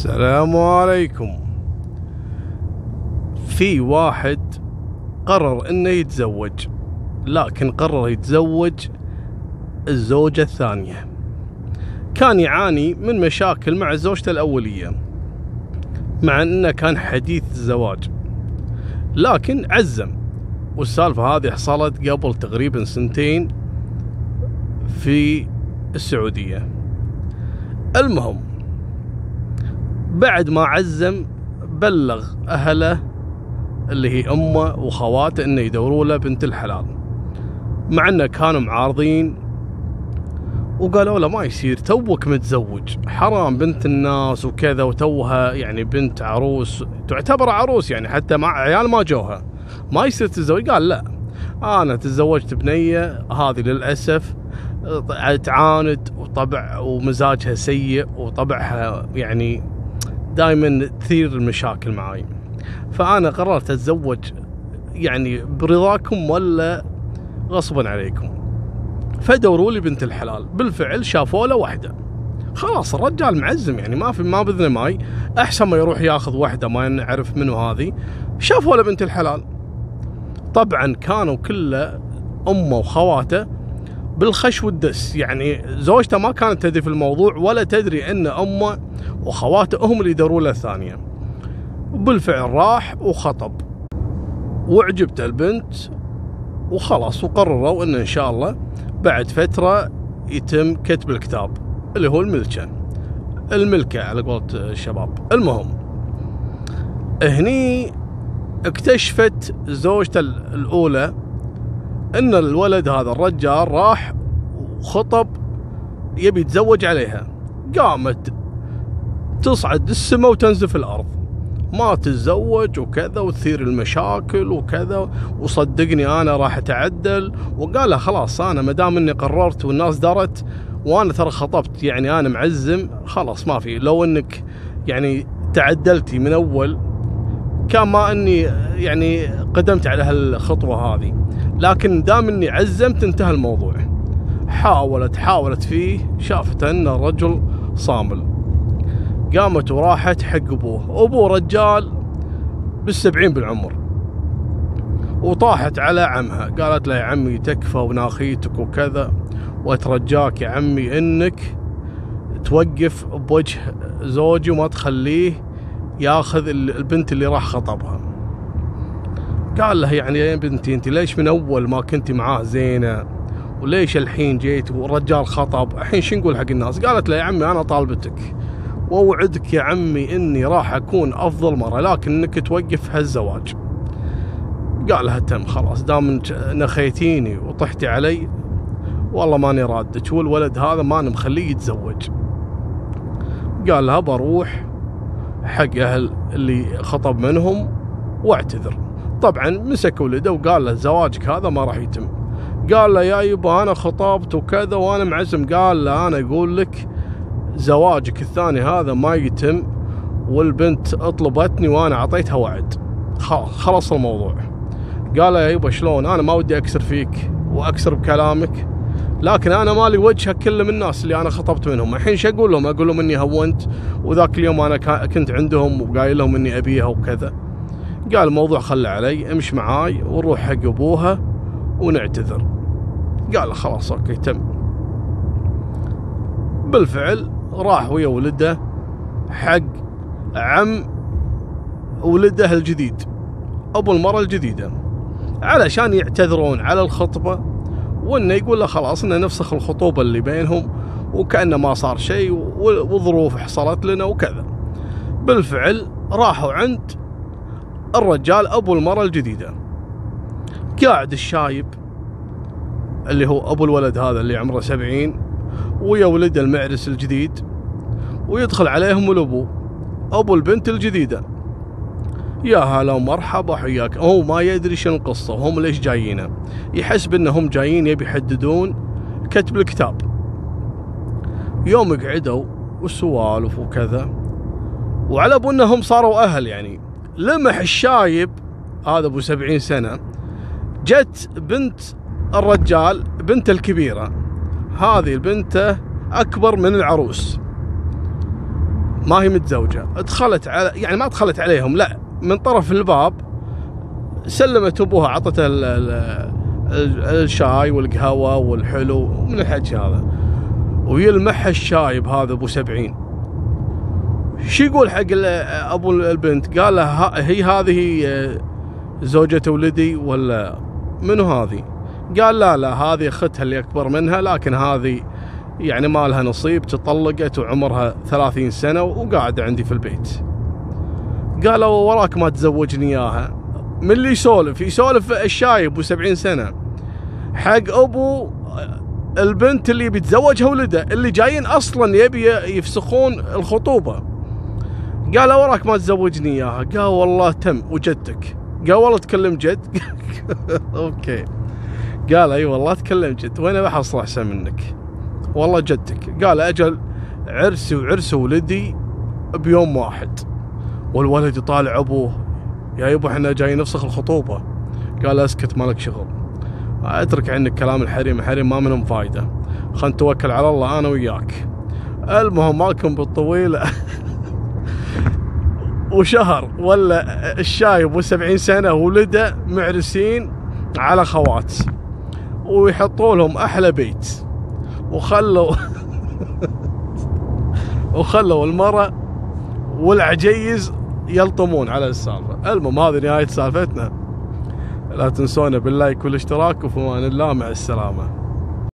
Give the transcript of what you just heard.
السلام عليكم. في واحد قرر إنه يتزوج لكن قرر يتزوج الزوجة الثانية. كان يعاني من مشاكل مع زوجته الأولية مع إنه كان حديث الزواج. لكن عزم والسالفة هذه حصلت قبل تقريبا سنتين في السعودية. المهم بعد ما عزم بلغ أهله اللي هي أمه وخواته إنه يدوروا له بنت الحلال. مع إنه كانوا معارضين وقالوا له ما يصير توك متزوج. حرام بنت الناس وكذا وتوها يعني بنت عروس. تعتبر عروس يعني حتى مع عيال ما جوها. ما يصير تتزوج؟ قال لا. أنا تزوجت بنية هذه للأسف تعاند وطبع ومزاجها سيء وطبعها يعني دائما تثير المشاكل معاي. فأنا قررت أتزوج يعني برضاكم ولا غصبا عليكم. فدوروا لي بنت الحلال. بالفعل شافوا له واحدة. خلاص الرجال معزم يعني ما في ما بذنه ماي أحسن ما يروح ياخذ واحدة ما نعرف منو هذه. شافوا له بنت الحلال. طبعا كانوا كله أمه وخواته بالخش والدس. يعني زوجته ما كانت تدري في الموضوع ولا تدري إن أمه وخواته هم اللي يدوروا له الثانية. وبالفعل راح وخطب. وعجبته البنت وخلاص وقرروا إن إن شاء الله بعد فترة يتم كتب الكتاب اللي هو الملكة. الملكة على قولة الشباب. المهم هني اكتشفت زوجته الأولى إن الولد هذا الرجال راح وخطب يبي يتزوج عليها. قامت تصعد السماء وتنزف الأرض. ما تتزوج وكذا وتثير المشاكل وكذا وصدقني أنا راح أتعدل. وقال خلاص أنا ما دام إني قررت والناس درت وأنا ترى خطبت يعني أنا معزم خلاص ما في. لو إنك يعني تعدلتي من أول كان ما إني يعني قدمت على هالخطوة هذه. لكن دام إني عزمت انتهى الموضوع. حاولت حاولت فيه شافت أن الرجل صامل. قامت وراحت حق أبوه. أبوه رجال بالسبعين بالعمر. وطاحت على عمها. قالت له يا عمي تكفى وناخيتك وكذا. وأترجاك يا عمي إنك توقف بوجه زوجي وما تخليه ياخذ البنت اللي راح خطبها. قال له يعني يا بنتي انت ليش من أول ما كنتي معاه زينة؟ وليش الحين جيت والرجال خطب؟ الحين شو نقول حق الناس؟ قالت له يا عمي أنا طالبتك. واوعدك يا عمي إني راح أكون أفضل مرة لكن إنك توقف هالزواج. قال لها تم خلاص دام نخيتيني وطحتي علي والله ماني رادك والولد هذا ماني مخليه يتزوج. قال لها بروح حق أهل اللي خطب منهم واعتذر. طبعا مسك ولده وقال له زواجك هذا ما راح يتم. قال له يا يبا أنا خطبت وكذا وأنا معزم. قال له أنا أقول لك زواجك الثاني هذا ما يتم والبنت أطلبتني وأنا أعطيتها وعد. خلص الموضوع. قال يا يبا شلون؟ أنا ما ودي أكسر فيك وأكسر بكلامك لكن أنا مالي وجه كل من الناس اللي أنا خطبت منهم. الحين شو أقول لهم؟ أقول لهم إني هونت وذاك اليوم أنا كنت عندهم وقايل لهم إني أبيها وكذا. قال الموضوع خلى علي امش معاي ونروح حق أبوها ونعتذر. قال خلاص أوكي تم. بالفعل راح ويا ولده حق عم ولده الجديد أبو المرة الجديدة علشان يعتذرون على الخطبة وإنه يقول له خلاص إنه نفسخ الخطوبة اللي بينهم وكأنه ما صار شيء وظروف حصلت لنا وكذا. بالفعل راحوا عند الرجال أبو المرة الجديدة. قاعد الشايب اللي هو أبو الولد هذا اللي عمره سبعين ويا ولد المعرس الجديد ويدخل عليهم الأبو أبو البنت الجديدة. يا هلا ومرحبا حياك. هو ما يدري شنو القصة وهم ليش جايينه؟ يحسب انهم جايين يبي يحددون كتب الكتاب. يوم قعدوا والسوالف وكذا وعلى أبو إنهم صاروا أهل يعني. لمح الشايب هذا أبو سبعين سنة جت بنت الرجال بنت الكبيرة. هذه البنت أكبر من العروس. ما هي متزوجة. دخلت على يعني ما دخلت عليهم لا من طرف الباب سلمت أبوها عطته ال- ال- ال- الشاي والقهوة والحلو من الحكي هذا. ويلمح الشايب هذا أبو سبعين. شو يقول حق أبو البنت؟ قال له هي هذه آه، زوجة ولدي ولا منو هذه؟ قال لا لا هذه أختها اللي أكبر منها لكن هذه يعني ما لها نصيب تطلقت وعمرها ثلاثين سنة وقاعدة عندي في البيت. قالوا وراك ما تزوجني إياها. من اللي يسولف؟ يسولف الشايب وسبعين سنة. حق أبو البنت اللي بيتزوجها ولده اللي جايين أصلا يبي يفسخون الخطوبة. قال وراك ما تزوجني إياها. قال والله تم وجدتك. قال والله تكلم جد. أوكي. قال أي والله تكلم جد وأنا بحصل أحسن منك؟ والله جدك قال أجل عرسي وعرس ولدي بيوم واحد والولد يطالع أبوه يا يبا إحنا جايين نفسخ الخطوبة. قال أسكت مالك شغل. أترك عنك كلام الحريم الحريم ما منهم فايدة. خل نتوكل على الله أنا وياك. المهم مالكم بالطويل. وشهر ولا الشايب وسبعين سنة ولده معرسين على خوات ويحطوا لهم أحلى بيت. وخلوا وخلوا المرأة والعجيز يلطمون على السالفة. المهم هذه نهاية سالفتنا. لا تنسونا باللايك والاشتراك وفي أمان الله مع السلامة.